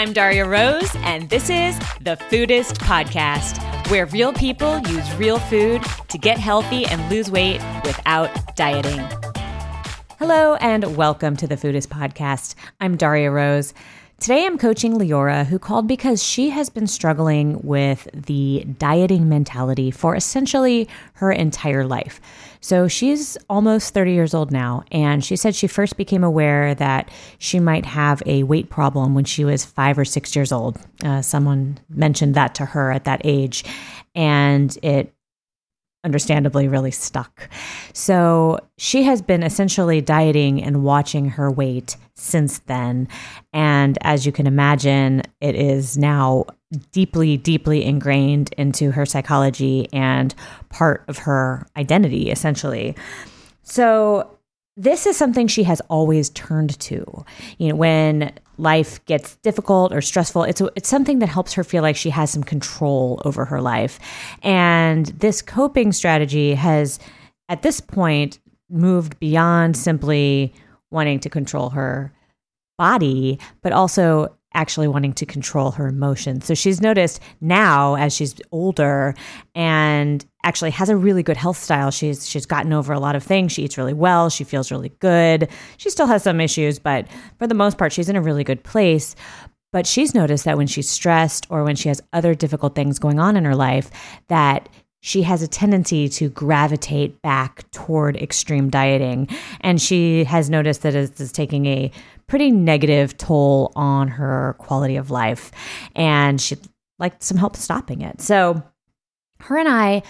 I'm Darya Rose, and this is the Foodist Podcast, where real people use real food to get healthy and lose weight without dieting. Hello, and welcome to the Foodist Podcast. I'm Darya Rose. Today I'm coaching Leora, who called because she has been struggling with the dieting mentality for essentially her entire life. So she's almost 30 years old now, and she said she first became aware that she might have a weight problem when she was five or six years old. Uh, someone mentioned that to her at that age, and it understandably really stuck. So she has been essentially dieting and watching her weight since then. And as you can imagine, it is now deeply, deeply ingrained into her psychology and part of her identity, essentially. So this is something she has always turned to. You know, when life gets difficult or stressful, it's it's something that helps her feel like she has some control over her life. And this coping strategy has at this point moved beyond simply wanting to control her body, but also actually wanting to control her emotions. So she's noticed now as she's older and actually has a really good health style. She's she's gotten over a lot of things. She eats really well, she feels really good. She still has some issues, but for the most part she's in a really good place. But she's noticed that when she's stressed or when she has other difficult things going on in her life that she has a tendency to gravitate back toward extreme dieting. And she has noticed that it is taking a pretty negative toll on her quality of life. And she'd like some help stopping it. So her and I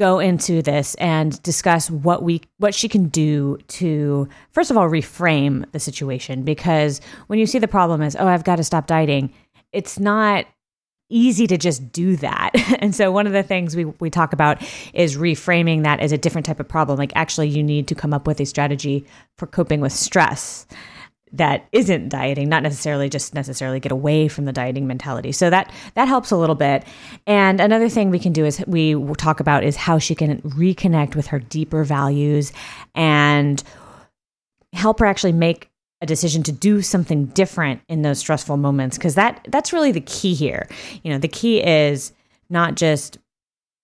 go into this and discuss what we what she can do to first of all reframe the situation because when you see the problem as oh I've got to stop dieting it's not easy to just do that. And so one of the things we, we talk about is reframing that as a different type of problem. Like actually you need to come up with a strategy for coping with stress that isn't dieting, not necessarily just necessarily get away from the dieting mentality. So that that helps a little bit. And another thing we can do is we talk about is how she can reconnect with her deeper values and help her actually make a decision to do something different in those stressful moments because that that's really the key here. You know, the key is not just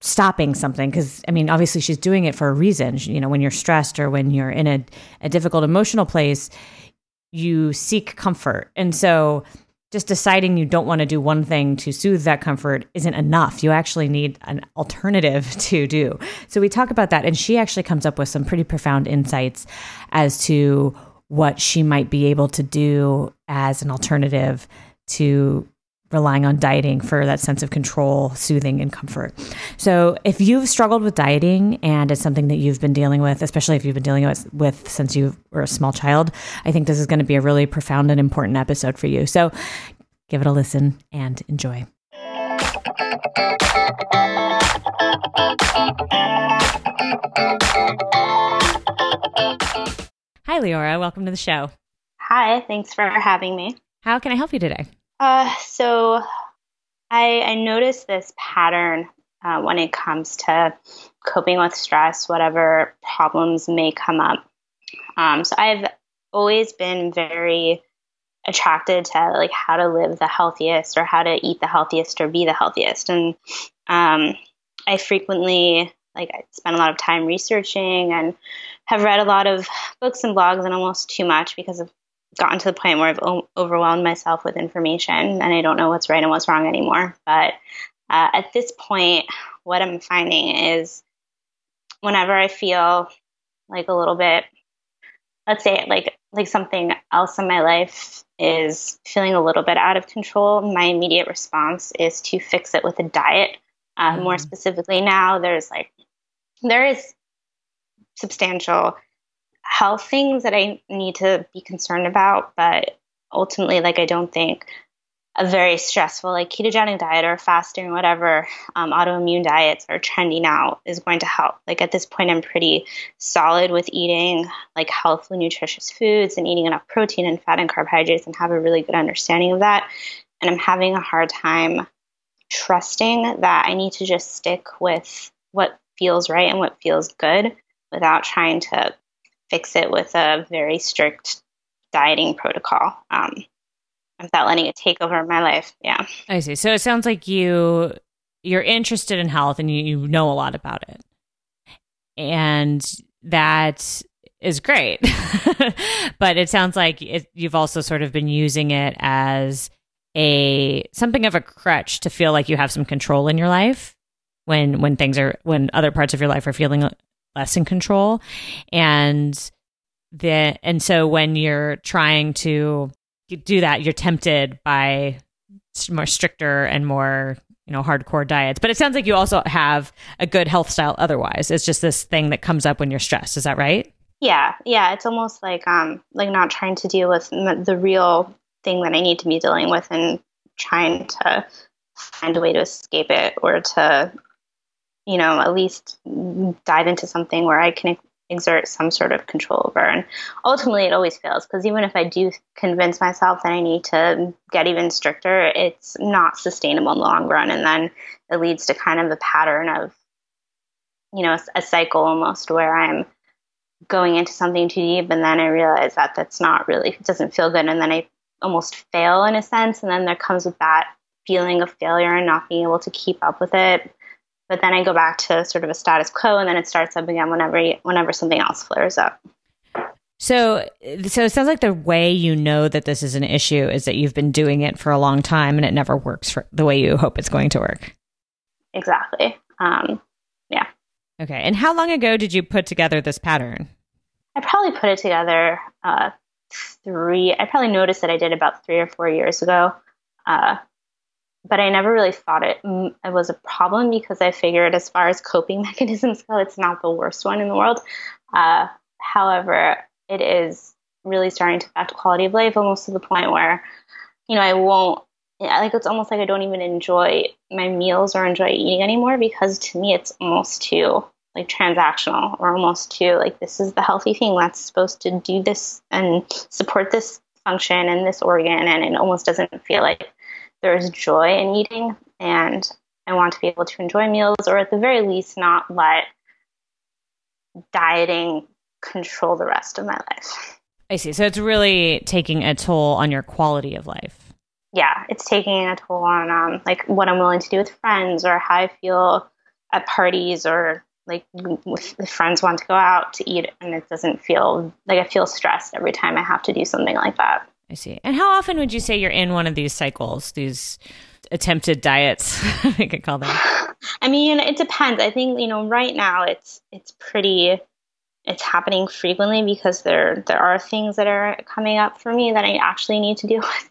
stopping something because I mean, obviously she's doing it for a reason. You know, when you're stressed or when you're in a, a difficult emotional place, you seek comfort. And so just deciding you don't want to do one thing to soothe that comfort isn't enough. You actually need an alternative to do. So we talk about that. And she actually comes up with some pretty profound insights as to what she might be able to do as an alternative to relying on dieting for that sense of control, soothing, and comfort. So, if you've struggled with dieting and it's something that you've been dealing with, especially if you've been dealing with, with since you were a small child, I think this is going to be a really profound and important episode for you. So, give it a listen and enjoy. Hi, Leora. Welcome to the show. Hi. Thanks for having me. How can I help you today? Uh, so I, I noticed this pattern uh, when it comes to coping with stress, whatever problems may come up. Um, so I've always been very attracted to like how to live the healthiest or how to eat the healthiest or be the healthiest and um, i frequently like i spend a lot of time researching and have read a lot of books and blogs and almost too much because I've gotten to the point where I've o- overwhelmed myself with information and I don't know what's right and what's wrong anymore. But uh, at this point, what I'm finding is whenever I feel like a little bit, let's say like like something else in my life is feeling a little bit out of control, my immediate response is to fix it with a diet. Uh, mm-hmm. More specifically, now there's like there is substantial health things that I need to be concerned about, but ultimately, like, I don't think a very stressful, like, ketogenic diet or fasting, or whatever um, autoimmune diets are trendy now is going to help. Like, at this point, I'm pretty solid with eating like healthful, nutritious foods and eating enough protein and fat and carbohydrates and have a really good understanding of that. And I'm having a hard time trusting that I need to just stick with what feels right and what feels good without trying to fix it with a very strict dieting protocol. Um, without letting it take over my life. Yeah. I see. So it sounds like you you're interested in health and you, you know a lot about it. And that is great. but it sounds like it, you've also sort of been using it as a something of a crutch to feel like you have some control in your life when when things are when other parts of your life are feeling less in control. And the and so when you're trying to do that you're tempted by more stricter and more you know hardcore diets. But it sounds like you also have a good health style otherwise. It's just this thing that comes up when you're stressed. Is that right? Yeah. Yeah. It's almost like um like not trying to deal with the real thing that i need to be dealing with and trying to find a way to escape it or to you know at least dive into something where i can exert some sort of control over. And ultimately, it always fails because even if I do convince myself that I need to get even stricter, it's not sustainable in the long run. And then it leads to kind of a pattern of, you know, a, a cycle almost where I'm going into something too deep and then I realize that that's not really, it doesn't feel good. And then I almost fail in a sense. And then there comes with that feeling of failure and not being able to keep up with it but then I go back to sort of a status quo, and then it starts up again whenever whenever something else flares up. So, so it sounds like the way you know that this is an issue is that you've been doing it for a long time, and it never works for the way you hope it's going to work. Exactly. Um, yeah. Okay. And how long ago did you put together this pattern? I probably put it together uh, three. I probably noticed that I did about three or four years ago. Uh, but I never really thought it, mm, it was a problem because I figured, as far as coping mechanisms go, it's not the worst one in the world. Uh, however, it is really starting to affect quality of life almost to the point where, you know, I won't, like, it's almost like I don't even enjoy my meals or enjoy eating anymore because to me it's almost too like transactional or almost too like this is the healthy thing that's supposed to do this and support this function and this organ and it almost doesn't feel like there's joy in eating and I want to be able to enjoy meals or at the very least not let dieting control the rest of my life. I see. So it's really taking a toll on your quality of life. Yeah, it's taking a toll on um, like what I'm willing to do with friends or how I feel at parties or like if friends want to go out to eat and it doesn't feel like I feel stressed every time I have to do something like that. I see. And how often would you say you're in one of these cycles, these attempted diets, I could call them? I mean, it depends. I think, you know, right now it's it's pretty it's happening frequently because there there are things that are coming up for me that I actually need to deal with.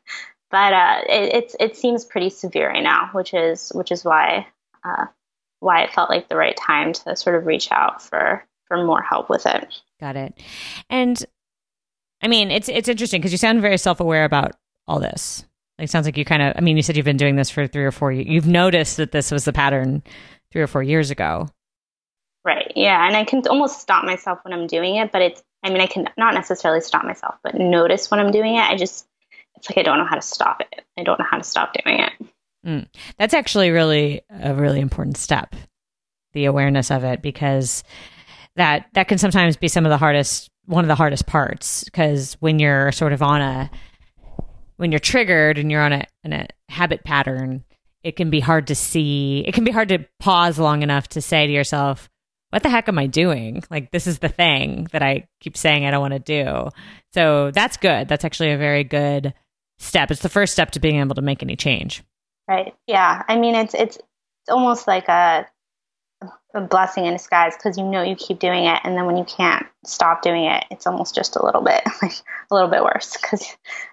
But uh, it, it's it seems pretty severe right now, which is which is why uh, why it felt like the right time to sort of reach out for for more help with it. Got it. And I mean, it's it's interesting because you sound very self aware about all this. Like, it sounds like you kind of. I mean, you said you've been doing this for three or four. years. You've noticed that this was the pattern three or four years ago. Right. Yeah, and I can almost stop myself when I'm doing it, but it's. I mean, I can not necessarily stop myself, but notice when I'm doing it. I just. It's like I don't know how to stop it. I don't know how to stop doing it. Mm. That's actually really a really important step, the awareness of it, because that that can sometimes be some of the hardest one of the hardest parts because when you're sort of on a when you're triggered and you're on a, in a habit pattern it can be hard to see it can be hard to pause long enough to say to yourself what the heck am i doing? Like this is the thing that i keep saying i don't want to do. So that's good. That's actually a very good step. It's the first step to being able to make any change. Right. Yeah. I mean it's it's it's almost like a a blessing in disguise because you know you keep doing it and then when you can't stop doing it it's almost just a little bit like a little bit worse because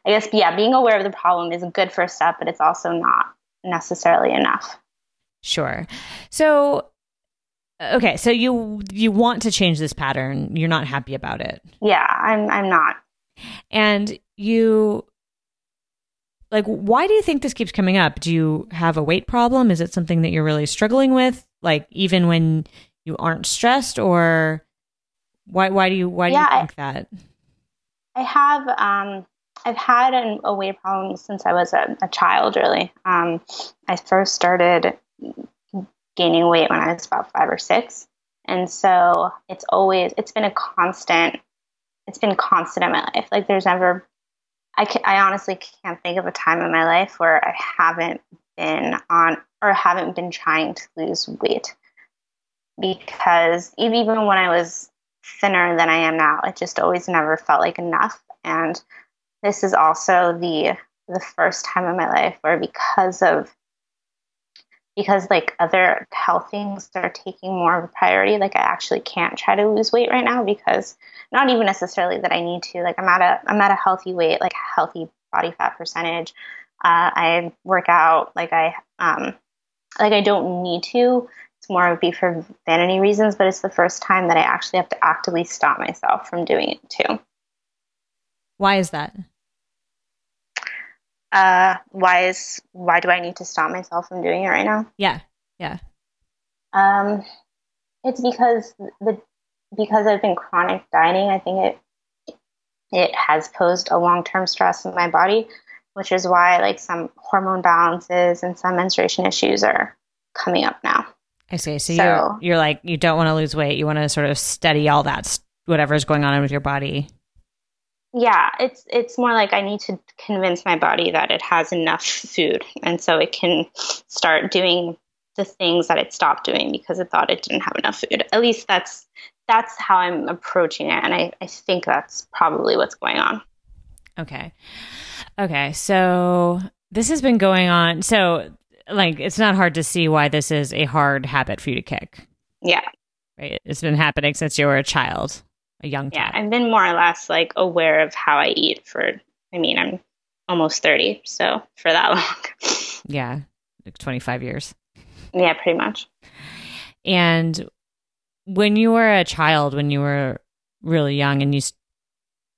i guess yeah being aware of the problem is a good first step but it's also not necessarily enough. Sure. So okay so you you want to change this pattern. You're not happy about it. Yeah i'm i'm not. And you like why do you think this keeps coming up? Do you have a weight problem? Is it something that you're really struggling with like even when you aren't stressed or why why do you why do you think I, that? I have um i've had an, a weight problem since i was a, a child really. Um i first started gaining weight when i was about five or six. And so it's always it's been a constant it's been constant in my life. Like there's never I, can, I honestly can't think of a time in my life where I haven't been on or haven't been trying to lose weight. Because even when I was thinner than I am now, it just always never felt like enough. And this is also the the first time in my life where because of because like other health things are taking more of a priority like i actually can't try to lose weight right now because not even necessarily that i need to. Like i'm at a i'm at a healthy weight like healthy body fat percentage uh, i work out like i um like i don't need to it's more of be for vanity reasons but it's the first time that i actually have to actively stop myself from doing it too why is that uh, why is why do I need to stop myself from doing it right now? Yeah, yeah. Um, it's because the because I've been chronic dieting. I think it it has posed a long term stress in my body, which is why like some hormone balances and some menstruation issues are coming up now. I see. So, so you're you're like you don't want to lose weight. You want to sort of study all that whatever's going on with your body yeah it's it's more like i need to convince my body that it has enough food and so it can start doing the things that it stopped doing because it thought it didn't have enough food at least that's that's how i'm approaching it and i, I think that's probably what's going on okay okay so this has been going on so like it's not hard to see why this is a hard habit for you to kick. Yeah. Right? It's been happening since you were a child a young kid. yeah i've been more or less like aware of how i eat for i mean i'm almost 30 so for that long. Yeah like 25 years. Yeah pretty much. And when you were a child when you were really young and you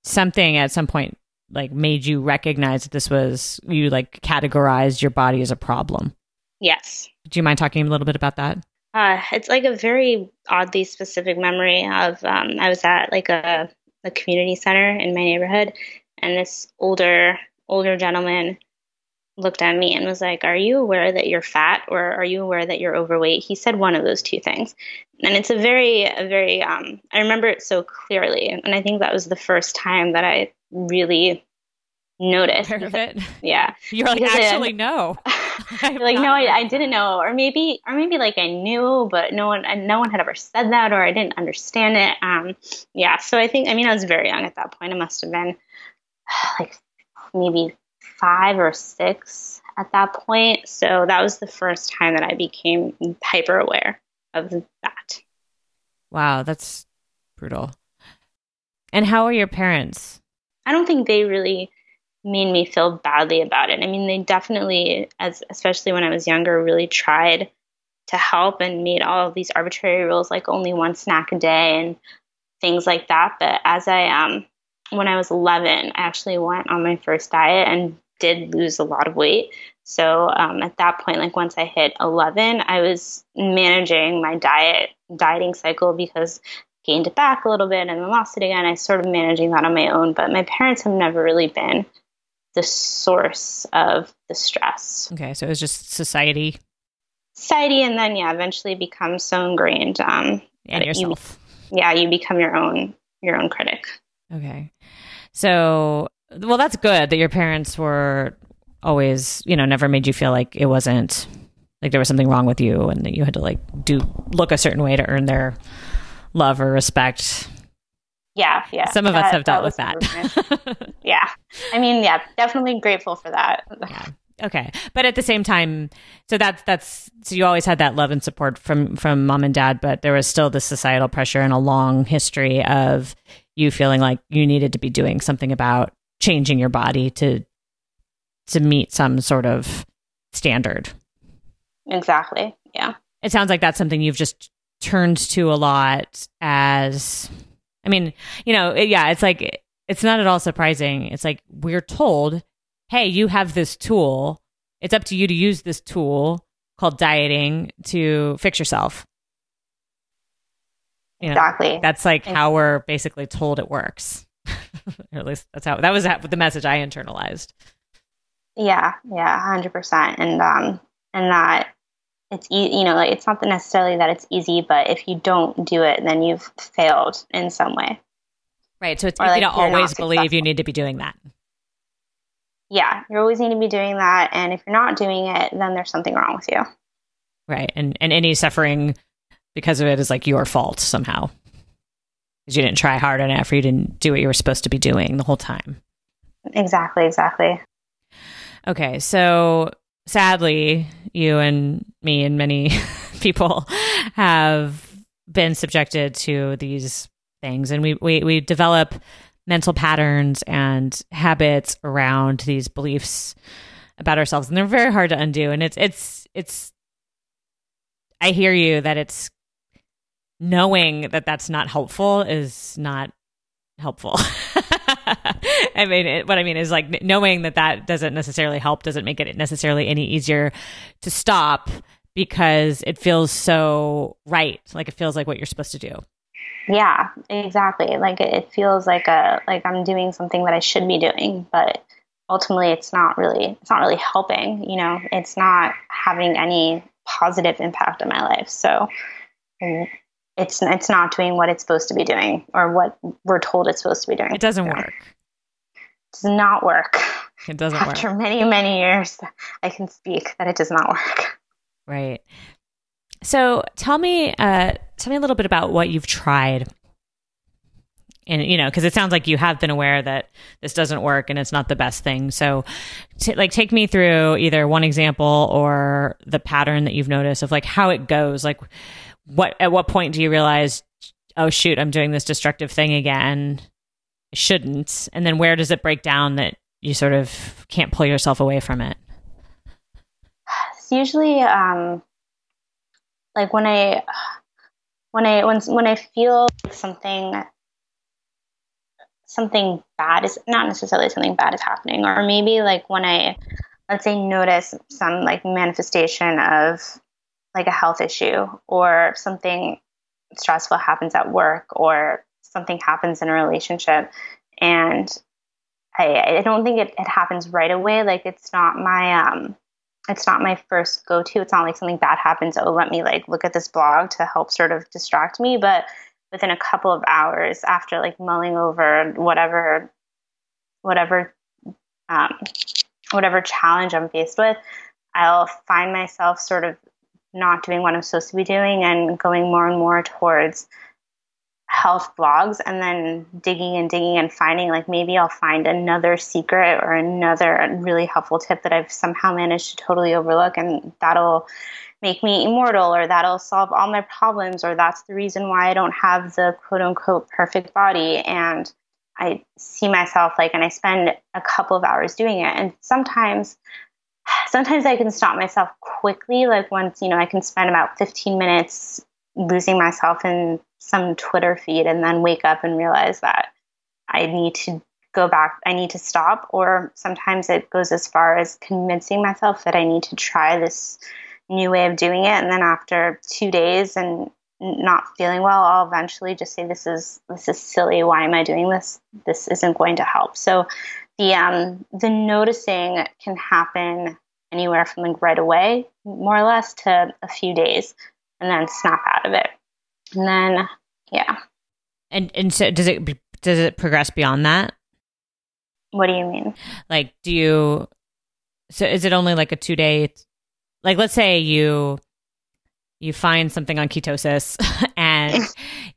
something at some point like made you recognize that this was you like categorized your body as a problem? Yes. Do you mind talking a little bit about that? Uh, it's like a very oddly specific memory of um, I was at like a, a community center in my neighborhood, and this older older gentleman looked at me and was like, "Are you aware that you're fat, or are you aware that you're overweight?" He said one of those two things, and it's a very a very um, I remember it so clearly, and I think that was the first time that I really noticed. it. Yeah. You're like, because actually, it, no. like, no, I, I, didn't know. Or maybe, or maybe like I knew, but no one, no one had ever said that, or I didn't understand it. Um, yeah. So I think, I mean, I was very young at that point. I must have been like maybe five or six at that point. So that was the first time that I became hyper aware of that. Wow. That's brutal. And how are your parents? I don't think they really made me feel badly about it. I mean, they definitely, as especially when I was younger, really tried to help and made all of these arbitrary rules, like only one snack a day and things like that. But as I um, when I was 11, I actually went on my first diet and did lose a lot of weight. So um, at that point, like once I hit 11, I was managing my diet dieting cycle because gained it back a little bit and then lost it again. I started managing that on my own, but my parents have never really been the source of the stress. Okay, so it was just society. Society, and then yeah, eventually becomes so ingrained. Um, and yourself. You, yeah, you become your own your own critic. Okay, so well, that's good that your parents were always, you know, never made you feel like it wasn't like there was something wrong with you and that you had to like do look a certain way to earn their love or respect yeah, yeah. Some of that, us have dealt with that. yeah. I mean, yeah, definitely grateful for that. yeah. Okay. But at the same time, so that's that's so you always had that love and support from from mom and dad, but there was still this societal pressure and a long history of you feeling like you needed to be doing something about changing your body to to meet some sort of standard. Exactly. Yeah. It sounds like that's something you've just turned to a lot as I mean, you know, yeah, it's like it's not at all surprising. It's like we're told, "Hey, you have this tool. It's up to you to use this tool called dieting to fix yourself." You know, exactly. That's like how we're basically told it works. or at least that's how that was the message I internalized. Yeah, yeah, hundred percent, and um, and that it's e- you know like it's not necessarily that it's easy but if you don't do it then you've failed in some way right so it's or easy like to always believe you need to be doing that yeah, you always need to be doing that. And if you're not doing it, then there's something wrong with you. Right. And and any suffering because of it is like your fault somehow. Because you didn't try hard enough or you didn't do what you were supposed to be doing the whole time. Exactly, exactly. Okay, so sadly, you and me and many people have been subjected to these things and we, we, we develop mental patterns and habits around these beliefs about ourselves and they're very hard to undo and it's it's it's I hear you that it's knowing that that's not helpful is not helpful. I mean, it, what I mean is like knowing that that doesn't necessarily help doesn't make it necessarily any easier to stop because it feels so right. Like it feels like what you're supposed to do. Yeah, exactly. Like it feels like a like I'm doing something that I should be doing, but ultimately it's not really it's not really helping, you know. It's not having any positive impact on my life. So mm, it's it's not doing what it's supposed to be doing or what we're told it's supposed to be doing. It doesn't work. It does not work. It doesn't work. After work. many many years, I can speak that it does not work. Right. So tell me, uh, tell me a little bit about what you've tried. And you know, because it sounds like you have been aware that this doesn't work and it's not the best thing. So, t- like, take me through either one example or the pattern that you've noticed of like how it goes. Like, what at what point do you realize, oh shoot, I'm doing this destructive thing again? I shouldn't. And then where does it break down that you sort of can't pull yourself away from it? It's usually um, like when I when I when when I feel like something something bad is not necessarily something bad is happening, or maybe like when I let's say notice some like manifestation of like a health issue or something stressful happens at work or something happens in a relationship and I, I don't think it, it happens right away. Like it's not my um it's not my first go to. It's not like something bad happens. Oh, let me like look at this blog to help sort of distract me. But within a couple of hours after like mulling over whatever whatever um, whatever challenge I'm faced with, I'll find myself sort of not doing what I'm supposed to be doing and going more and more towards health blogs and then digging and digging and finding like maybe I'll find another secret or another really helpful tip that I've somehow managed to totally overlook and that'll make me immortal or that'll solve all my problems or that's the reason why I don't have the quote unquote perfect body. And I see myself like and I spend a couple of hours doing it. And sometimes sometimes I can stop myself quickly like once you know I can spend about 15 minutes losing myself in some Twitter feed and then wake up and realize that I need to go back, I need to stop. Or sometimes it goes as far as convincing myself that I need to try this new way of doing it. And then after two days and not feeling well, I'll eventually just say, "This is this is silly. Why am I doing this? This isn't going to help." So the um, the noticing can happen anywhere from like right away, more or less, to a few days, and then snap out of it. And then, yeah. And and so does it does it progress beyond that? What do you mean? Like, do you? So is it only like a two day? Like, let's say you you find something on ketosis and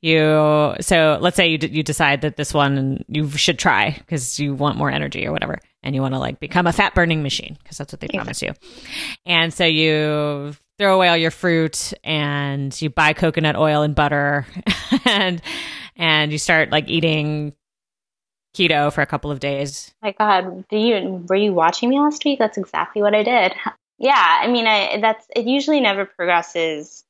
you so let's say you d- you decide that this one you should try because you want more energy or whatever and you want to like become a fat burning machine because that's what they promise you and so you throw away all your fruit and you buy coconut oil and butter and and you start like eating keto for a couple of days My God, do you were you watching me last week? That's exactly what I did. Yeah, I mean, I that's it. Usually, never progresses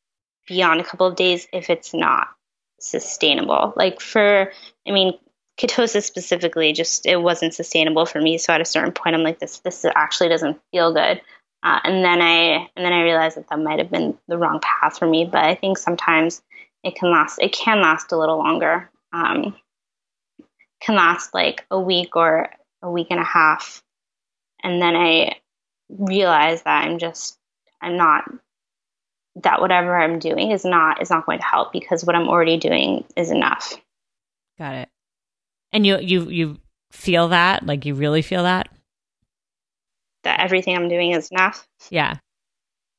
beyond a couple of days if it's not sustainable. Like for, I mean, ketosis specifically, just it wasn't sustainable for me. So at a certain point, I'm like, this this actually doesn't feel good. Uh, and then I and then I realized that that might have been the wrong path for me. But I think sometimes it can last. It can last a little longer. Um, can last like a week or a week and a half, and then I realize that I'm just I'm not that whatever I'm doing is not is not going to help because what I'm already doing is enough. got it and you you you feel that like you really feel that that everything I'm doing is enough. Yeah.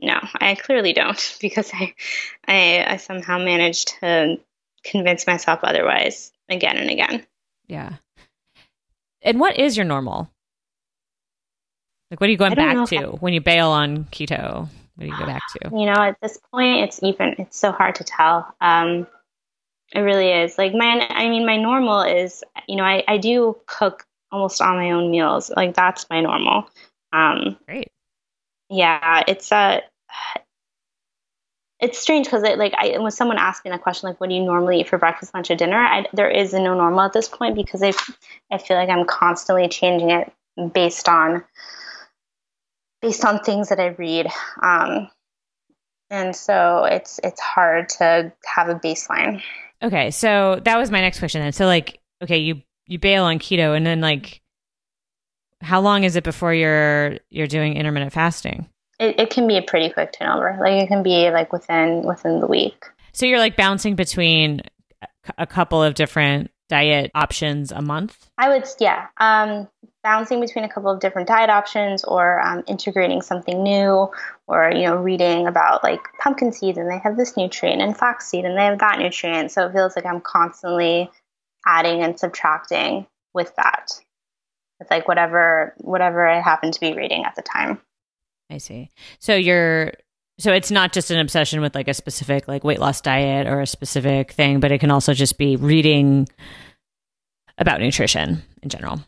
No, I clearly don't because I, I, I somehow managed to convince myself otherwise again and again. Yeah. And what is your normal? Like, what are you going back to when you bail on keto? What do you go back to? You know, at this point, it's even, it's so hard to tell. Um, it really is. Like, my, I mean, my normal is, you know, I, I do cook almost all my own meals. Like, that's my normal. Um, Great. Yeah, it's a, uh, it's strange because it like I when someone asked me that question like what do you normally eat for breakfast lunch or dinner I, there is no normal at this point because I I feel like I'm constantly changing it based on based on things that I read um, and so it's it's hard to have a baseline. Okay, so that was my next question then. So like okay, you you bail on keto and then like how long is it before you're you're doing intermittent fasting? it, it can be a pretty quick turnover. Like it can be like within within the week. So you're like bouncing between a couple of different diet options a month. I would, yeah, um, bouncing between a couple of different diet options, or um, integrating something new, or you know, reading about like pumpkin seeds and they have this nutrient, and flaxseed and they have that nutrient. So it feels like I'm constantly adding and subtracting with that. It's like whatever whatever I happen to be reading at the time. I see. So you're so it's not just an obsession with like a specific like weight loss diet or a specific thing, but it can also just be reading about nutrition in general.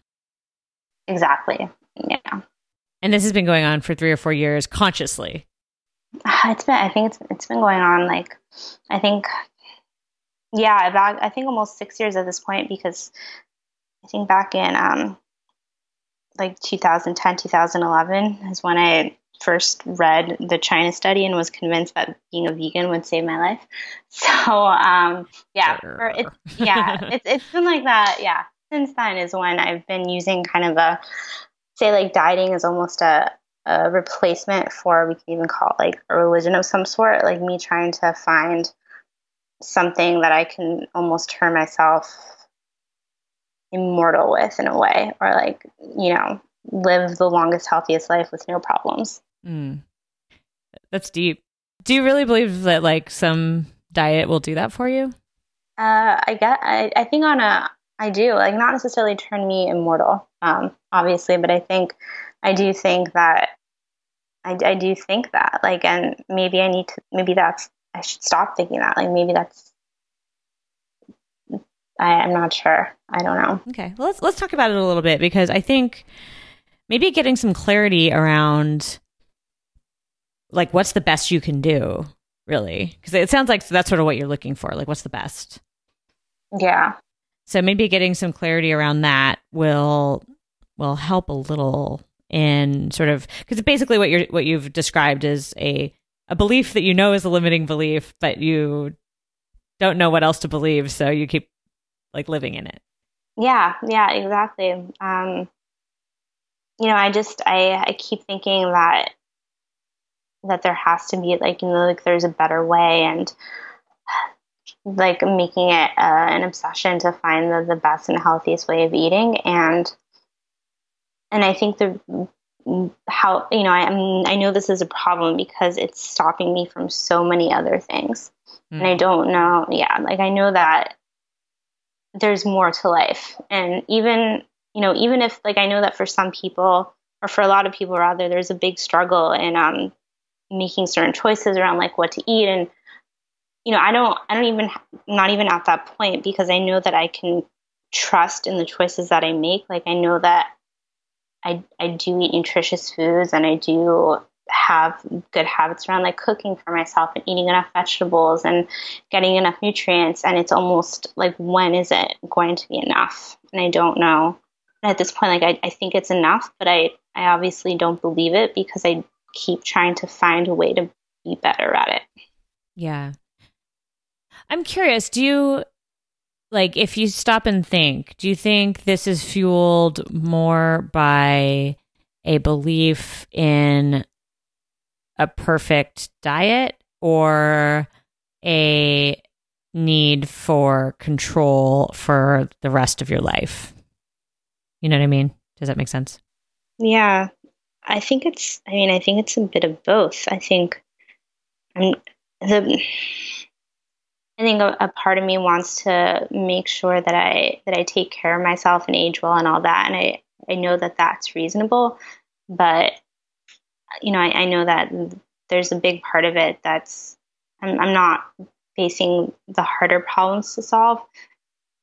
Exactly. Yeah. And this has been going on for 3 or 4 years consciously. It's been I think it's it's been going on like I think yeah, back I think almost 6 years at this point because I think back in um like 2010 2011 is when I first read the China study and was convinced that being a vegan would save my life. So um, yeah, for, it's yeah, it's it's been like that. Yeah, since then is when I've been using kind of a say like dieting is almost a a replacement for we can even call it like a religion of some sort. Like me trying to find something that I can almost turn myself immortal with in a way, or like you know live the longest, healthiest life with no problems. Mm. That's deep. Do you really believe that like some diet will do that for you? Uh, I get. I, I think on a. I do like not necessarily turn me immortal, um, obviously, but I think I do think that I, I do think that like, and maybe I need to. Maybe that's. I should stop thinking that. Like maybe that's. I, I'm not sure. I don't know. Okay, well let's let's talk about it a little bit because I think maybe getting some clarity around like what's the best you can do really because it sounds like that's sort of what you're looking for like what's the best yeah so maybe getting some clarity around that will will help a little in sort of because basically what you're what you've described is a a belief that you know is a limiting belief but you don't know what else to believe so you keep like living in it. Yeah yeah exactly. Um you know i just i i keep thinking that that there has to be like you know like there's a better way and like making it uh, an obsession to find the, the best and healthiest way of eating. And and i think the how you know I, I mean i know this is a problem because it's stopping me from so many other things. Mm. and i don't know yeah like i know that there's more to life. And even you know even if like i know that for some people or for a lot of people rather there's a big struggle in um making certain choices around like what to eat and you know i don't i don't even not even at that point because i know that i can trust in the choices that i make like i know that i i do eat nutritious foods and i do have good habits around like cooking for myself and eating enough vegetables and getting enough nutrients and it's almost like when is it going to be enough and i don't know and at this point like I, I think it's enough but i i obviously don't believe it because i keep trying to find a way to be better at it. Yeah. I'm curious, do you like if you stop and think, do you think this is fueled more by a belief in a perfect diet or a need for control for the rest of your life? You know what I mean? Does that make sense? Yeah. I think it's. I mean, I think it's a bit of both. I think I'm the. I think a, a, part of me wants to make sure that I that I take care of myself and age well and all that, and I I know that that's reasonable, but you know I, I know that there's a big part of it that's I'm, I'm not facing the harder problems to solve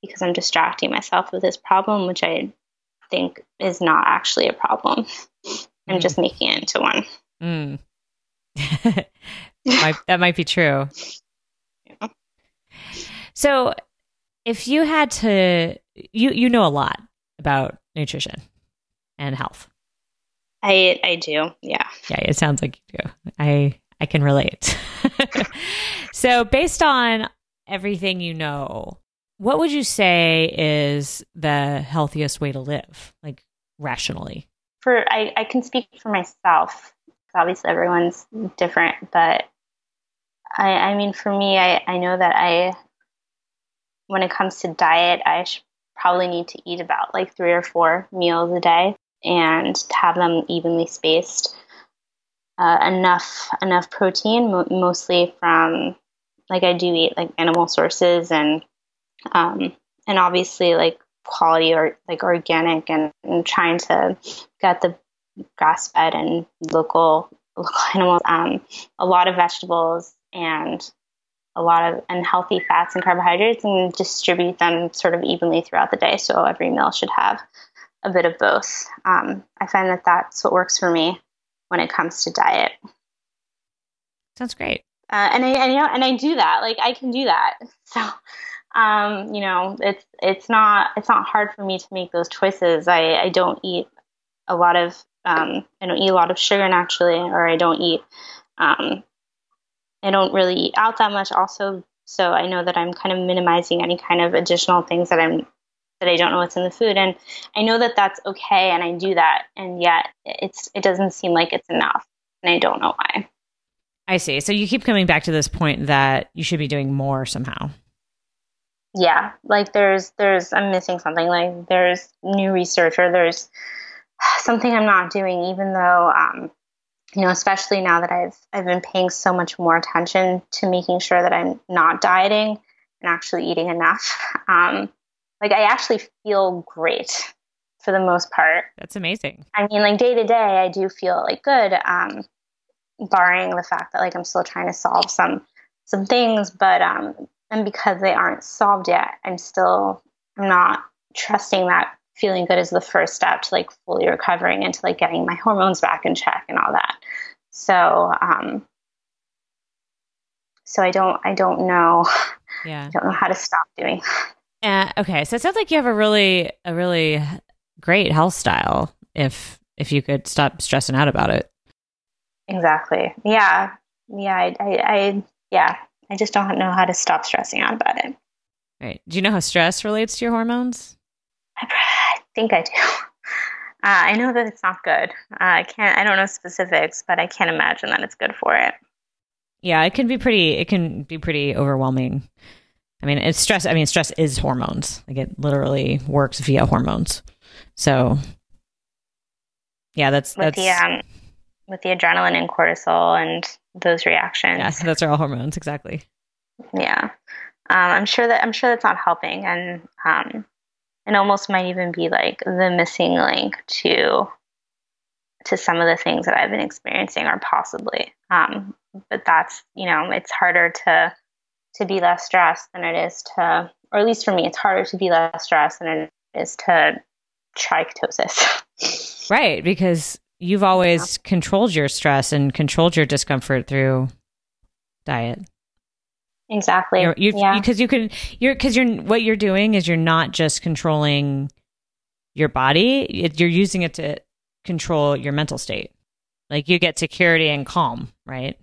because I'm distracting myself with this problem, which I think is not actually a problem. I'm mm. just making it into one. Mm. might, that might be true. So, if you had to, you you know a lot about nutrition and health. I I do. Yeah. Yeah, it sounds like you do. I I can relate. so, based on everything you know, what would you say is the healthiest way to live, like rationally? For I, I can speak for myself. Obviously, everyone's different, but I, I mean, for me, I, I know that I, when it comes to diet, I probably need to eat about like three or four meals a day and have them evenly spaced. Uh, enough enough protein, mo- mostly from like I do eat like animal sources and um, and obviously like quality or like organic and, and trying to get the grass fed and local local animals. Um, a lot of vegetables and a lot of unhealthy fats and carbohydrates and distribute them sort of evenly throughout the day. So every meal should have a bit of both. Um, I find that that's what works for me when it comes to diet. Sounds great. Uh, and I, and, you know, and I do that. Like I can do that. So um, you know, it's it's not it's not hard for me to make those choices. I, I don't eat a lot of um, I don't eat a lot of sugar naturally, or I don't eat um, I don't really eat out that much. Also, so I know that I'm kind of minimizing any kind of additional things that I'm that I don't know what's in the food, and I know that that's okay, and I do that, and yet it's it doesn't seem like it's enough, and I don't know why. I see. So you keep coming back to this point that you should be doing more somehow yeah like there's there's i'm missing something like there's new research or there's something i'm not doing even though um, you know especially now that i've i've been paying so much more attention to making sure that i'm not dieting and actually eating enough um, like i actually feel great for the most part. That's amazing. I mean like day to day i do feel like good um, barring the fact that like i'm still trying to solve some some things but um and because they aren't solved yet i'm still i'm not trusting that feeling good is the first step to like fully recovering and to like getting my hormones back in check and all that. So um so i don't i don't know. Yeah. I don't know how to stop doing uh, okay so it sounds like you have a really a really great health style if if you could stop stressing out about it. Exactly. Yeah. Yeah i i, I yeah. I just don't know how to stop stressing out about it. Right. Do you know how stress relates to your hormones? I, think I do. Uh, I know that it's not good. Uh, I can't. I don't know specifics, but I can't imagine that it's good for it. Yeah, it can be pretty. It can be pretty overwhelming. I mean, it's stress. I mean, stress is hormones. Like it literally works via hormones. So, yeah, that's with that's the um, with the adrenaline and cortisol and those reactions. Yes, those are all hormones, exactly. Yeah, um, I'm sure that I'm sure that's not helping, and um, it almost might even be like the missing link to to some of the things that I've been experiencing, or possibly. Um, but that's you know, it's harder to to be less stressed than it is to, or at least for me, it's harder to be less stressed than it is to try ketosis. right, because you've always yeah. controlled your stress and controlled your discomfort through diet. Exactly. You're, you, yeah. Because you can, you're, because you're, what you're doing is you're not just controlling your body, it, you're using it to control your mental state. Like you get security and calm, right?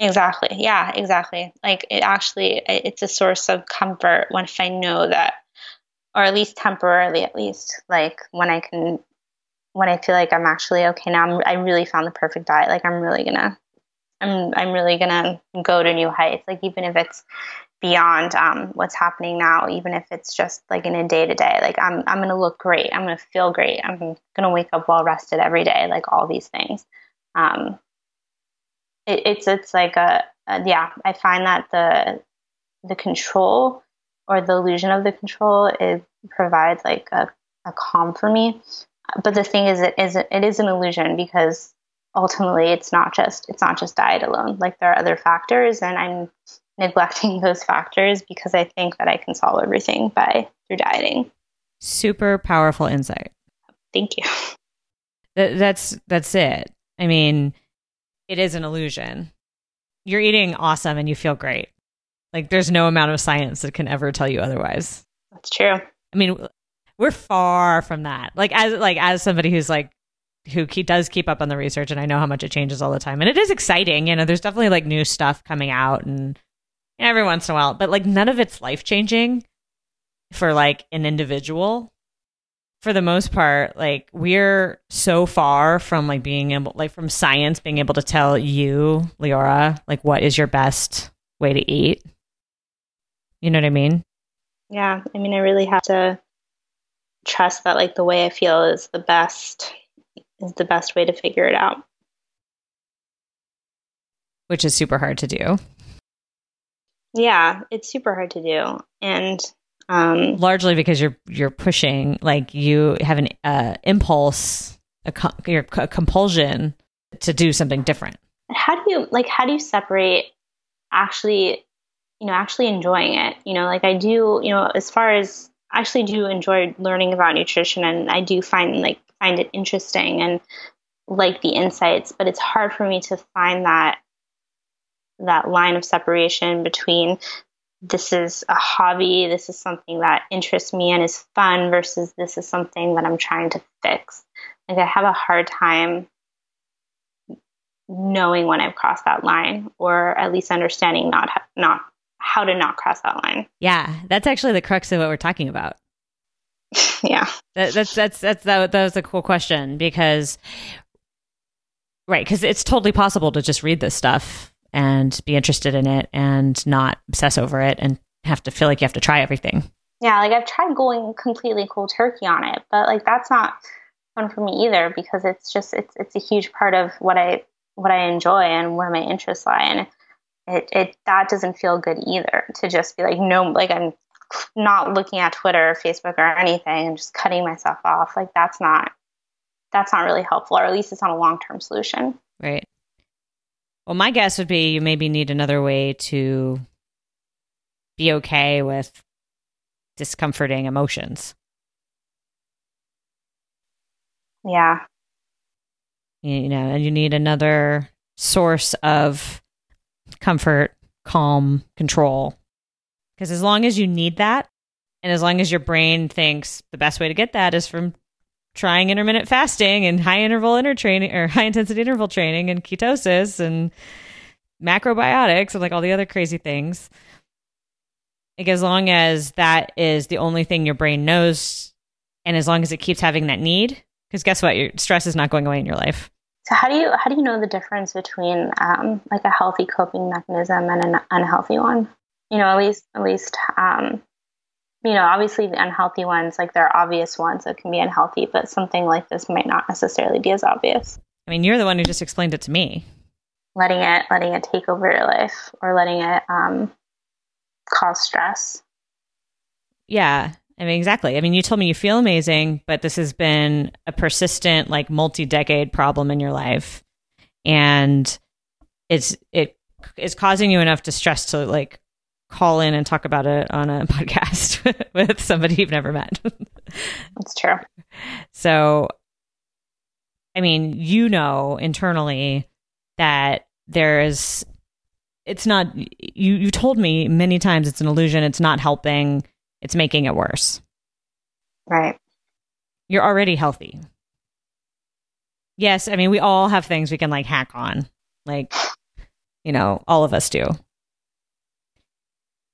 Exactly. Yeah, exactly. Like it actually, it's a source of comfort when if I know that, or at least temporarily, at least, like when I can when I feel like I'm actually okay now, I'm, I really found the perfect diet. Like I'm really gonna I'm I'm really gonna go to new heights. Like even if it's beyond um, what's happening now, even if it's just like in a day to day, like I'm I'm gonna look great. I'm gonna feel great. I'm gonna wake up well rested every day. Like all these things. Um, it, it's it's like a, a yeah. I find that the the control or the illusion of the control it provides like a, a calm for me. But the thing is, it is it is an illusion because ultimately it's not just it's not just diet alone. Like there are other factors and i'm neglecting those factors because i think that i can solve everything by through dieting. Super powerful insight. Thank you. That's that's it. I mean it is an illusion. You're eating awesome and you feel great. Like there's no amount of science that can ever tell you otherwise. That's true. I mean we're far from that. Like as like as somebody who's like who he does keep up on the research and I know how much it changes all the time. And it is exciting. You know, there's definitely like new stuff coming out and every once in a while, but like none of it's life changing for like an individual. For the most part, like we're so far from like being able, like from science being able to tell you, Leora, like what is your best way to eat. You know what I mean? Yeah. I mean, I really have to trust that like the way I feel is the best is the best way to figure it out. Which is super hard to do. Yeah, it's super hard to do. And um, largely because you're you're pushing like you have an uh, impulse a, a compulsion to do something different how do you like how do you separate actually you know actually enjoying it you know like i do you know as far as I actually do enjoy learning about nutrition and i do find like find it interesting and like the insights, but it's hard for me to find that that line of separation between this is a hobby, this is something that interests me and is fun versus this is something that I'm trying to fix. Like I have a hard time knowing when I've crossed that line or at least understanding not not how to not cross that line. Yeah, that's actually the crux of what we're talking about. yeah. That, that's that's that's that, that was a cool question because right because it's totally possible to just read this stuff and be interested in it and not obsess over it and have to feel like you have to try everything. Yeah, like I've tried going completely cold turkey on it, but like that's not fun for me either because it's just it's it's a huge part of what I what I enjoy and where my interests lie and it it that doesn't feel good either to just be like no like I'm not looking at Twitter or Facebook or anything and just cutting myself off. Like that's not that's not really helpful, or at least it's not a long term solution. Right. Well, my guess would be you maybe need another way to be okay with discomforting emotions. Yeah. You know, and you need another source of comfort, calm, control because as long as you need that, and as long as your brain thinks the best way to get that is from trying intermittent fasting and high interval inter training or high intensity interval training and ketosis and macrobiotics and like all the other crazy things. Like as long as that is the only thing your brain knows, and as long as it keeps having that need, because guess what, your stress is not going away in your life. So how do you how do you know the difference between um, like a healthy coping mechanism and an unhealthy one? You know, at least, at least, um, you know, obviously the unhealthy ones, like there are obvious ones that can be unhealthy, but something like this might not necessarily be as obvious. I mean, you're the one who just explained it to me. Letting it, letting it take over your life, or letting it um, cause stress. Yeah, I mean, exactly. I mean, you told me you feel amazing, but this has been a persistent, like multi-decade problem in your life, and it's it is causing you enough distress to like call in and talk about it on a podcast with somebody you've never met. That's true. So, I mean, you know internally that there is, it's not, you, you told me many times it's an illusion, it's not helping, it's making it worse. Right. You're already healthy. Yes, I mean, we all have things we can like hack on. Like, you know, all of us do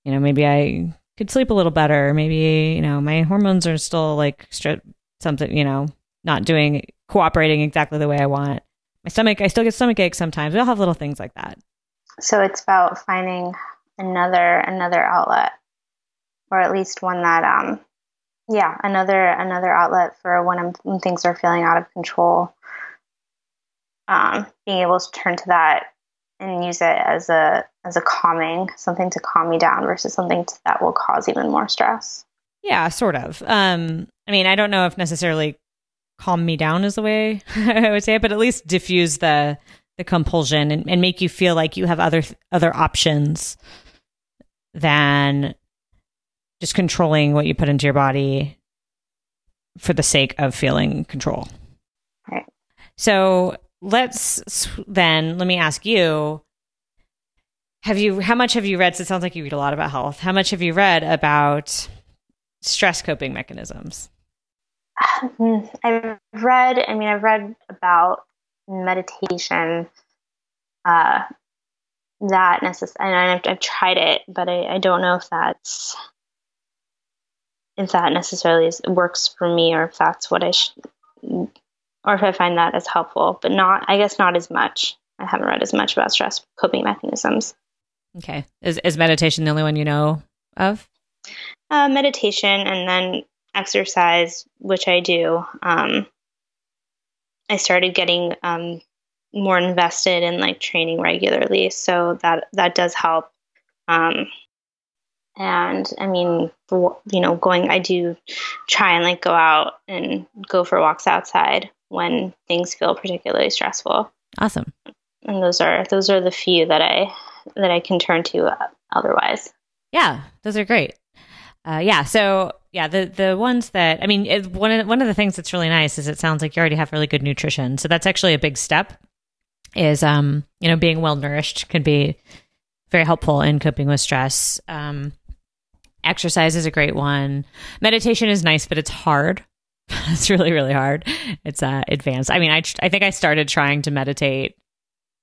you know, maybe I could sleep a little better. Maybe, you know, my hormones are still like stri- something, you know, not doing, cooperating exactly the way I want. my stomach, I still get stomach aches sometimes. We'll have little things like that. So it's about finding another another outlet, or at least one that um, yeah, another another outlet for when, I'm, when things are feeling out of control. Um, being able to turn to that and use it as a as a calming something to calm me down versus something to, that will cause even more stress. Yeah, sort of. Um, I mean, I don't know if necessarily calm me down is the way I would say it, but at least diffuse the the compulsion and, and make you feel like you have other other options than just controlling what you put into your body for the sake of feeling control. Right. So let's then let me ask you have you how much have you read so it sounds like you read a lot about health how much have you read about stress coping mechanisms? I've read i mean i've read about meditation uh that necess- and I've, I've tried it but I, I don't know if that's if that necessarily is, works for me or if that's what i should or if I find that as helpful, but not, I guess, not as much. I haven't read as much about stress coping mechanisms. Okay. Is, is meditation the only one you know of? Uh, meditation and then exercise, which I do. Um, I started getting um, more invested in like training regularly, so that that does help. Um, and I mean, you know, going, I do try and like go out and go for walks outside when things feel particularly stressful. Awesome. And those are those are the few that I that I can turn to uh, otherwise. Yeah, those are great. Uh, yeah, so yeah, the the ones that I mean, it, one of one of the things that's really nice is it sounds like you already have really good nutrition. So that's actually a big step. Is um you know being well nourished can be very helpful in coping with stress. Um, exercise is a great one. Meditation is nice, but it's hard. it's really really hard. It's uh advanced. I mean, I I think I started trying to meditate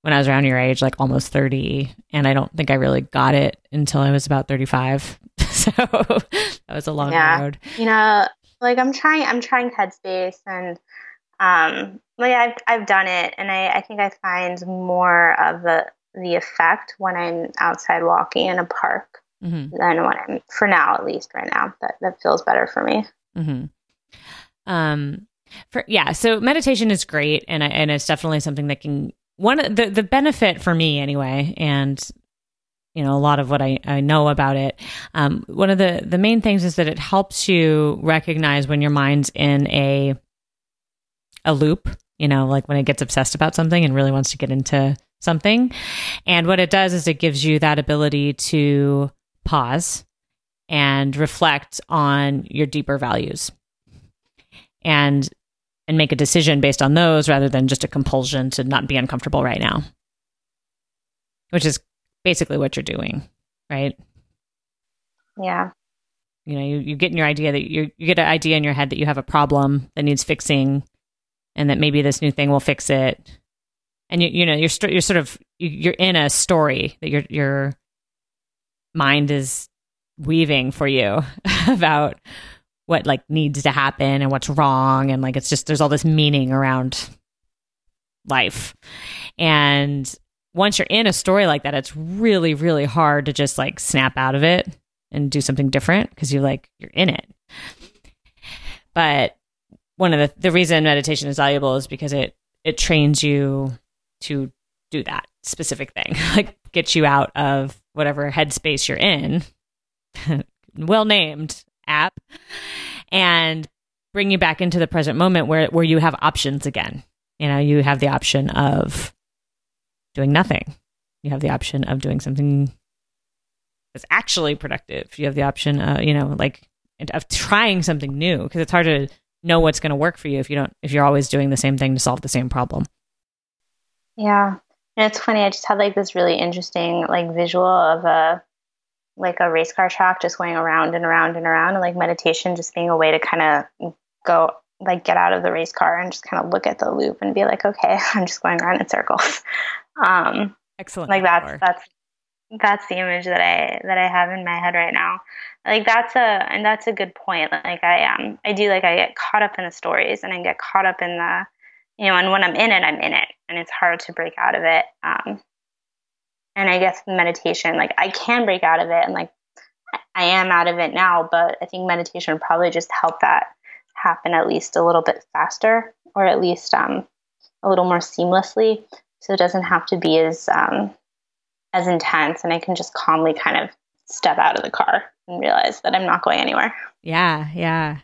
when I was around your age, like almost 30, and I don't think I really got it until I was about 35. so that was a long yeah. road. You know, like I'm trying I'm trying Headspace and um like I've I've done it and I I think I find more of the the effect when I'm outside walking in a park mm-hmm. than when I'm for now at least right now that that feels better for me. Mm-hmm. Um, for yeah, so meditation is great, and I, and it's definitely something that can one the the benefit for me anyway, and you know a lot of what I, I know about it. Um, one of the the main things is that it helps you recognize when your mind's in a a loop. You know, like when it gets obsessed about something and really wants to get into something. And what it does is it gives you that ability to pause and reflect on your deeper values and and make a decision based on those rather than just a compulsion to not be uncomfortable right now. Which is basically what you're doing right? Yeah. You know you, you get in your idea that you you get an idea in your head that you have a problem that needs fixing and that maybe this new thing will fix it. And you you know you're you're sort of you're in a story that your your mind is weaving for you about what like needs to happen and what's wrong. And like it's just there's all this meaning around life. And once you're in a story like that it's really really hard to just like snap out of it and do something different because you're like you're in it. But one of the the reason meditation is valuable is because it it trains you to do that specific thing like get you out of whatever headspace you're in. Well named app and bring you back into the present moment where where you have options again. You know, you have the option of doing nothing. You have the option of doing something that's actually productive. You have the option, uh, you know, like of trying something new because it's hard to know what's going to work for you if you don't if you're always doing the same thing to solve the same problem. Yeah. And it's funny, I just had like this really interesting like visual of a like a race car track just going around and around and around and like meditation just being a way to kind of go like get out of the race car and just kind of look at the loop and be like okay i'm just going around in circles. Um excellent like that's that's that's the image that i that i have in my head right now. Like that's a and that's a good point. Like i um i do like i get caught up in the stories and i get caught up in the you know, and when I'm in it, I'm in it, and it's hard to break out of it. Um, and I guess meditation, like I can break out of it, and like I am out of it now, but I think meditation probably just help that happen at least a little bit faster, or at least um, a little more seamlessly, so it doesn't have to be as um, as intense, and I can just calmly kind of step out of the car and realize that I'm not going anywhere. Yeah, yeah.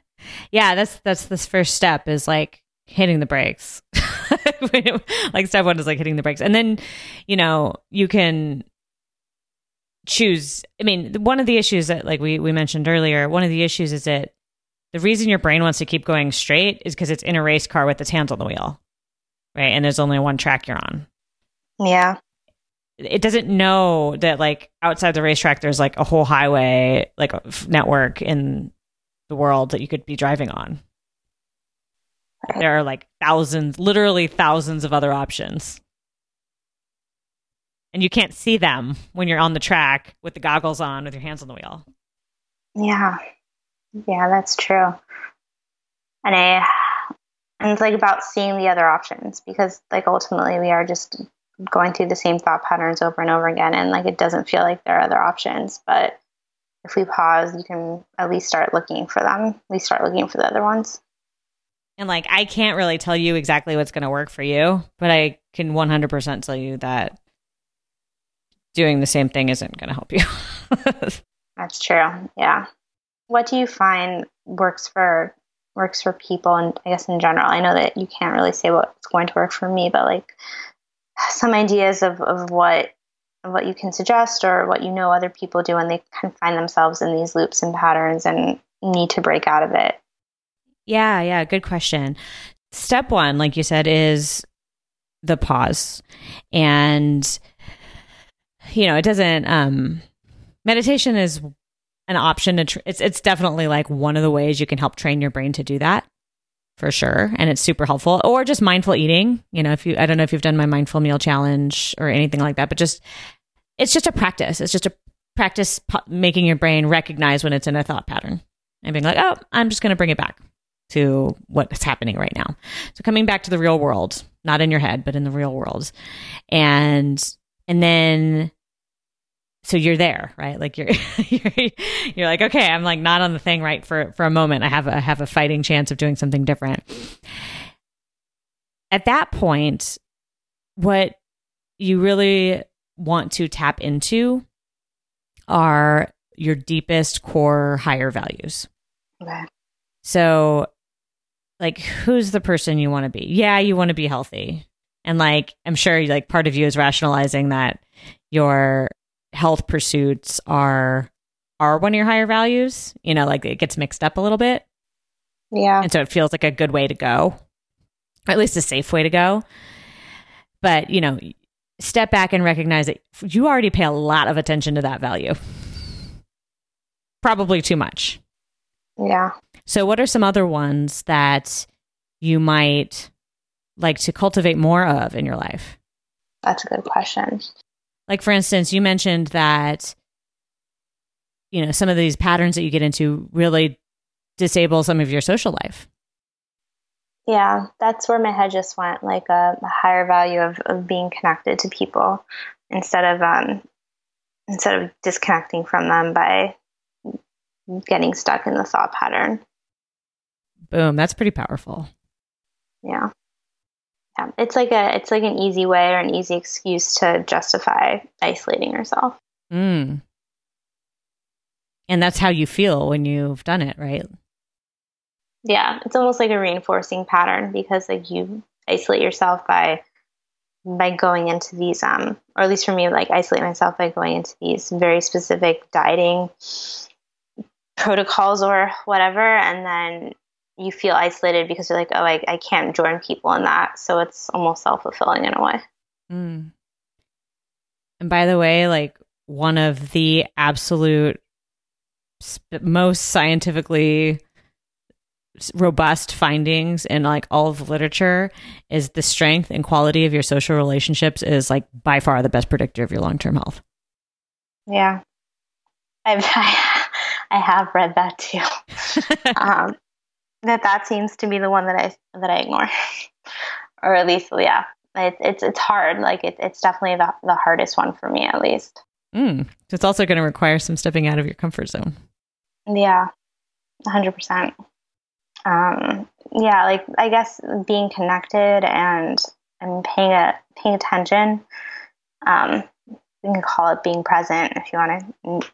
Yeah, that's that's this first step is like hitting the brakes. like step one is like hitting the brakes. And then, you know, you can choose I mean, one of the issues that like we we mentioned earlier, one of the issues is that the reason your brain wants to keep going straight is because it's in a race car with its hands on the wheel. Right? And there's only one track you're on. Yeah it doesn't know that like outside the racetrack there's like a whole highway like network in the world that you could be driving on there are like thousands literally thousands of other options. And you can't see them when you're on the track with the goggles on with your hands on the wheel. Yeah. Yeah that's true. And i and it's like about seeing the other options because like ultimately we are just going through the same thought patterns over and over again and like it doesn't feel like there are other options but if we pause you can at least start looking for them. We start looking for the other ones and like i can't really tell you exactly what's going to work for you but i can 100% tell you that doing the same thing isn't going to help you. That's true. Yeah. What do you find works for works for people and i guess in general? I know that you can't really say what's going to work for me but like some ideas of, of what of what you can suggest or what you know other people do and they kind of find themselves in these loops and patterns and need to break out of it yeah yeah good question. Step one like you said is the pause. And you know it doesn't um meditation is an option to it's it's definitely like one of the ways you can help train your brain to do that for sure. And it's super helpful. Or just mindful eating. You know if you i don't know if you've done my mindful meal challenge or anything like that but just it's just a practice. It's just a practice making your brain recognize when it's in a thought pattern and being like oh i'm just going to bring it back to what's happening right now so coming back to the real world not in your head but in the real world and and then so you're there, right? Like you're, you're you're like, okay, I'm like not on the thing right for for a moment. I have a I have a fighting chance of doing something different. At that point, what you really want to tap into are your deepest core higher values. Okay. So like who's the person you want to be? Yeah, you want to be healthy. And like I'm sure like part of you is rationalizing that your health pursuits are are one of your higher values. You know, like it gets mixed up a little bit. Yeah. And so it feels like a good way to go, or at least a safe way to go. But, you know, step back and recognize that you already pay a lot of attention to that value. Probably too much. Yeah. So, what are some other ones that you might like to cultivate more of in your life? That's a good question. Like, for instance, you mentioned that, you know, some of these patterns that you get into really disable some of your social life. Yeah, that's where my head just went like a, a higher value of, of being connected to people instead of um, instead of disconnecting from them by getting stuck in the thought pattern. Boom, that's pretty powerful. Yeah yeah, it's like a it's like an easy way or an easy excuse to justify isolating yourself. Mm. And that's how you feel when you've done it, right? Yeah, it's almost like a reinforcing pattern because like you isolate yourself by by going into these um or at least for me like isolate myself by going into these very specific dieting protocols or whatever and then you feel isolated because you're like, oh, I, I can't join people in that. So it's almost self fulfilling in a way. Mm. And by the way, like one of the absolute sp- most scientifically robust findings in like all of the literature is the strength and quality of your social relationships is like by far the best predictor of your long-term health. Yeah. I've, I, I have read that too. um, that that seems to be the one that I that I ignore. or at least yeah, it, it's it's hard. Like it, it's definitely the the hardest one for me at least. Mm. It's also going to require some stepping out of your comfort zone. Yeah, hundred percent. Um, yeah, like I guess being connected and and paying a paying attention. Um, you can call it being present if you want to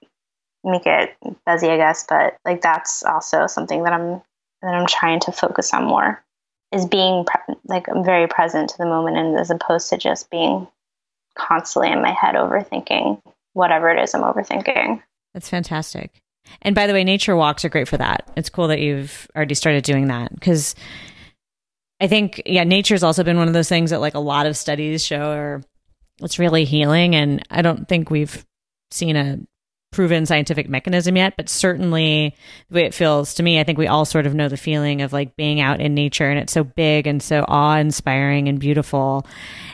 make it busy, I guess. But like that's also something that I'm that I'm trying to focus on more is being pre- like I'm very present to the moment, and as opposed to just being constantly in my head overthinking whatever it is I'm overthinking. That's fantastic. And by the way, nature walks are great for that. It's cool that you've already started doing that because I think, yeah, nature's also been one of those things that like a lot of studies show are it's really healing. And I don't think we've seen a proven scientific mechanism yet, but certainly the way it feels to me, I think we all sort of know the feeling of like being out in nature and it's so big and so awe inspiring and beautiful.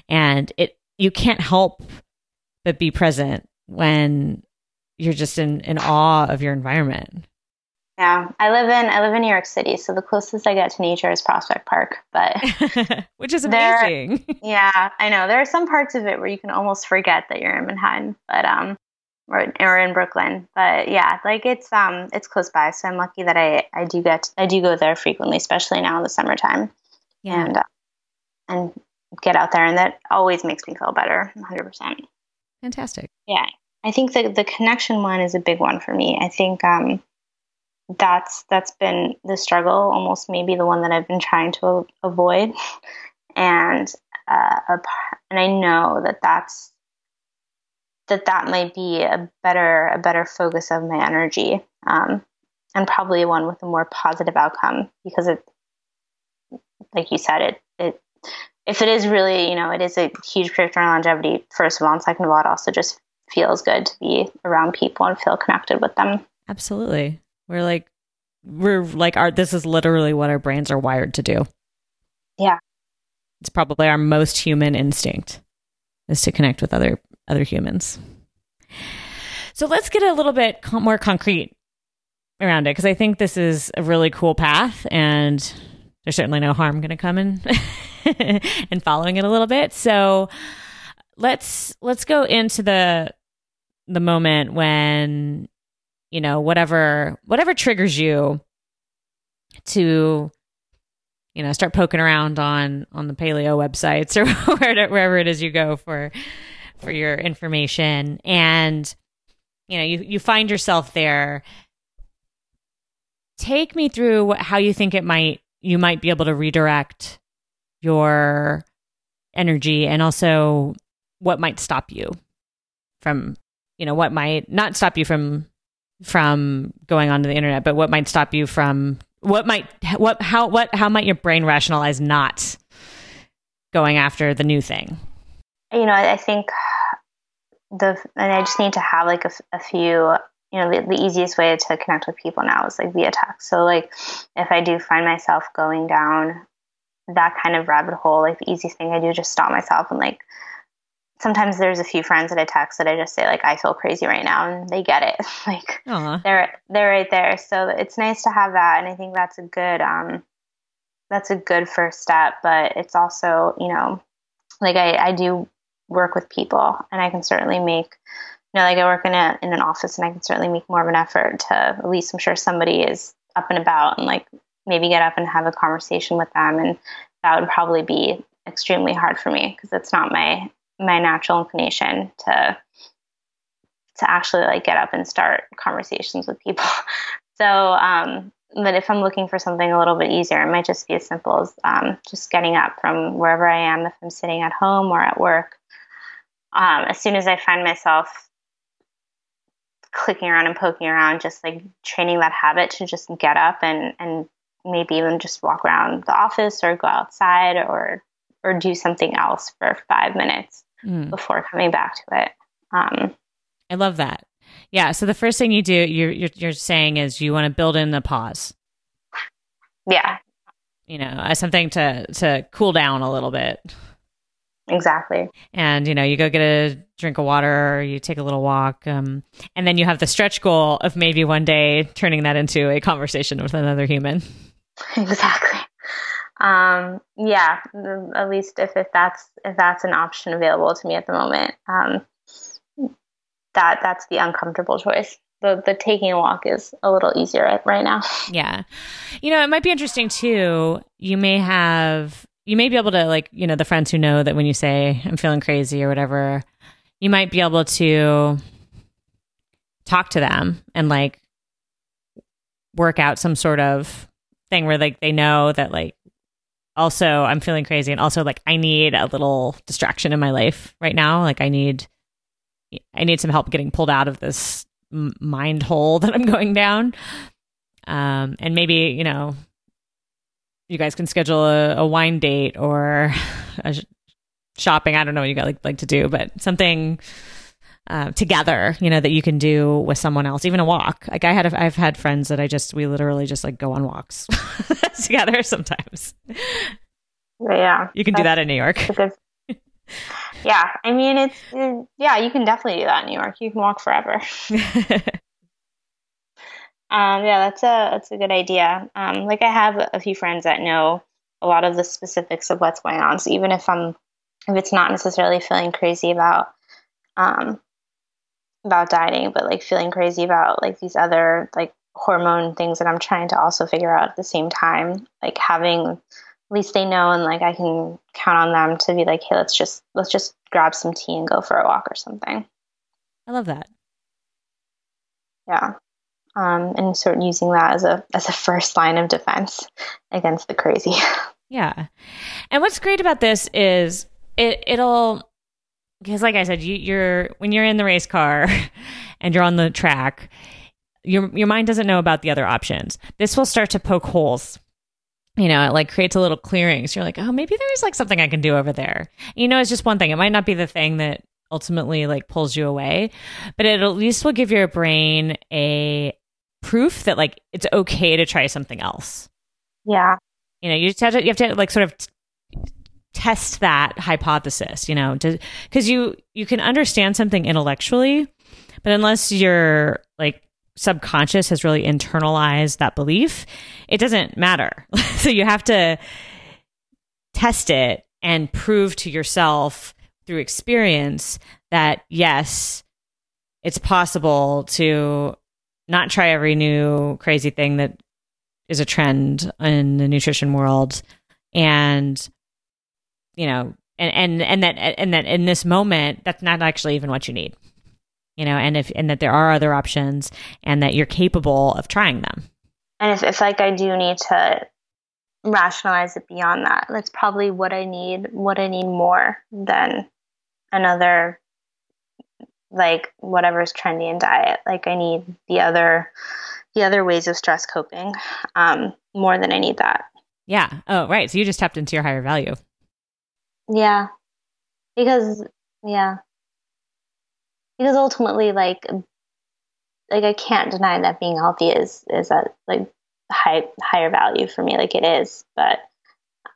And it, you can't help but be present when you're just in, in awe of your environment. Yeah, I live in I live in New York City, so the closest I get to nature is Prospect Park, but which is amazing. There, yeah, I know there are some parts of it where you can almost forget that you're in Manhattan, but um, or, or in Brooklyn. But yeah, like it's um it's close by, so I'm lucky that I I do get I do go there frequently, especially now in the summertime. Yeah, and uh, and get out there, and that always makes me feel better, 100. percent Fantastic. Yeah, I think the the connection one is a big one for me. I think um that's that's been the struggle, almost maybe the one that I've been trying to avoid, and uh, and I know that that's that that might be a better a better focus of my energy, um, and probably one with a more positive outcome because it, like you said, it it if it is really you know it is a huge predictor on longevity first of all, and second of all, it also just feels good to be around people and feel connected with them. Absolutely. We're like, we're like, our, this is literally what our brains are wired to do. Yeah. It's probably our most human instinct is to connect with other, other humans. So let's get a little bit more concrete around it because I think this is a really cool path and there's certainly no harm going to come in in following it a little bit. So let's let's go into the the moment when you know whatever whatever triggers you to you know start poking around on on the paleo websites or wherever it is you go for for your information and you know you you find yourself there take me through how you think it might you might be able to redirect your energy and also what might stop you from you know what might not stop you from from going onto the internet, but what might stop you from what might what how what how might your brain rationalize not going after the new thing? You know, I think the and I just need to have like a, a few. You know, the, the easiest way to connect with people now is like via text. So, like, if I do find myself going down that kind of rabbit hole, like the easiest thing I do is just stop myself and like sometimes there's a few friends that I text that I just say like I feel crazy right now and they get it. like Aww. they're they're right there. So it's nice to have that and I think that's a good um that's a good first step, but it's also, you know, like I, I do work with people and I can certainly make you know, like I work in a in an office and I can certainly make more of an effort to at least I'm sure somebody is up and about and like maybe get up and have a conversation with them and that would probably be extremely hard for me because it's not my my natural inclination to to actually like get up and start conversations with people. so, um, but if I'm looking for something a little bit easier, it might just be as simple as um, just getting up from wherever I am, if I'm sitting at home or at work. Um, as soon as I find myself clicking around and poking around, just like training that habit to just get up and and maybe even just walk around the office or go outside or or do something else for five minutes mm. before coming back to it. Um, I love that. Yeah. So the first thing you do, you're, you're, you're saying is you want to build in the pause. Yeah. You know, as something to to cool down a little bit. Exactly. And you know, you go get a drink of water, you take a little walk, um, and then you have the stretch goal of maybe one day turning that into a conversation with another human. Exactly. Um, yeah, at least if, if that's if that's an option available to me at the moment, um, that that's the uncomfortable choice. The the taking a walk is a little easier right now. Yeah, you know, it might be interesting too. You may have you may be able to like you know the friends who know that when you say I'm feeling crazy or whatever, you might be able to talk to them and like work out some sort of thing where like they know that like also I'm feeling crazy and also like I need a little distraction in my life right now. Like I need I need some help getting pulled out of this mind hole that I'm going down. Um and maybe, you know, you guys can schedule a, a wine date or a sh- shopping. I don't know what you guys like, like to do, but something uh, together, you know, that you can do with someone else, even a walk. Like I had, a, I've had friends that I just, we literally just like go on walks together sometimes. Yeah. You can do that in New York. Good, yeah. I mean, it's, it, yeah, you can definitely do that in New York. You can walk forever. Um, yeah, that's a, that's a good idea. Um, like I have a few friends that know a lot of the specifics of what's going on. So even if I'm, if it's not necessarily feeling crazy about, um, about dieting, but like feeling crazy about like these other like hormone things that I'm trying to also figure out at the same time. Like having at least they know and like I can count on them to be like, hey, let's just let's just grab some tea and go for a walk or something. I love that. Yeah. Um, and sort of using that as a as a first line of defense against the crazy. Yeah. And what's great about this is it it'll because like I said, you, you're when you're in the race car and you're on the track, your your mind doesn't know about the other options. This will start to poke holes. You know, it like creates a little clearing. So You're like, oh, maybe there's like something I can do over there. You know, it's just one thing. It might not be the thing that ultimately like pulls you away, but it at least will give your brain a proof that like it's okay to try something else. Yeah. You know, you just have to you have to like sort of test that hypothesis you know because you you can understand something intellectually but unless your like subconscious has really internalized that belief it doesn't matter so you have to test it and prove to yourself through experience that yes it's possible to not try every new crazy thing that is a trend in the nutrition world and you know, and and and that and that in this moment, that's not actually even what you need, you know, and if and that there are other options, and that you're capable of trying them. And if, if like I do need to rationalize it beyond that, that's probably what I need. What I need more than another like whatever's trendy in diet. Like I need the other the other ways of stress coping um, more than I need that. Yeah. Oh, right. So you just tapped into your higher value. Yeah. Because yeah. Because ultimately like like I can't deny that being healthy is is a like high higher value for me like it is, but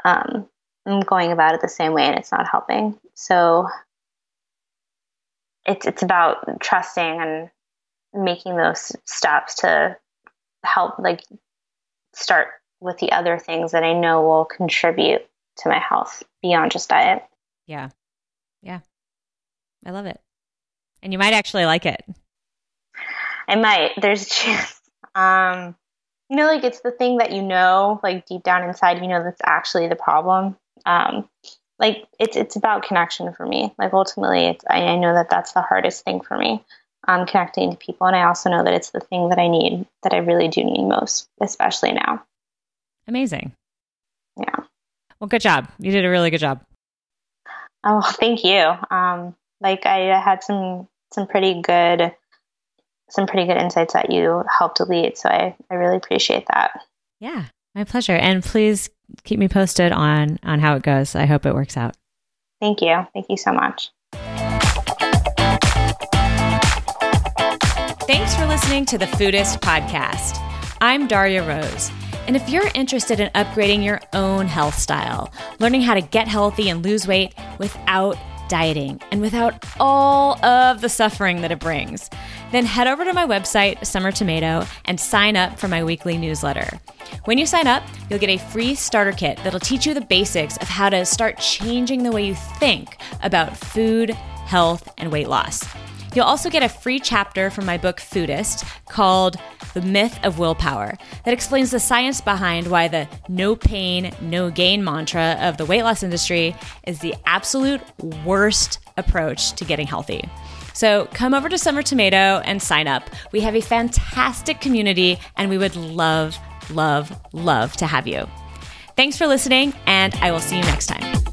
um I'm going about it the same way and it's not helping. So it's it's about trusting and making those steps to help like start with the other things that I know will contribute to my health beyond just diet. Yeah. Yeah. I love it. And you might actually like it. I might. There's a chance. Um, you know, like it's the thing that you know, like deep down inside, you know, that's actually the problem. Um, like it's it's about connection for me. Like ultimately, it's I, I know that that's the hardest thing for me. Um, connecting to people, and I also know that it's the thing that I need, that I really do need most, especially now. Amazing. Yeah. Well, good job. You did a really good job. Oh, thank you. Um, like I had some some pretty good some pretty good insights that you helped lead. So I, I really appreciate that. Yeah, my pleasure. And please keep me posted on on how it goes. I hope it works out. Thank you. Thank you so much. Thanks for listening to the Foodist Podcast. I'm Darya Rose. And if you're interested in upgrading your own health style, learning how to get healthy and lose weight without dieting and without all of the suffering that it brings, then head over to my website, Summer Tomato, and sign up for my weekly newsletter. When you sign up, you'll get a free starter kit that'll teach you the basics of how to start changing the way you think about food, health, and weight loss. You'll also get a free chapter from my book Foodist called The Myth of Willpower that explains the science behind why the no pain, no gain mantra of the weight loss industry is the absolute worst approach to getting healthy. So come over to Summer Tomato and sign up. We have a fantastic community and we would love, love, love to have you. Thanks for listening, and I will see you next time.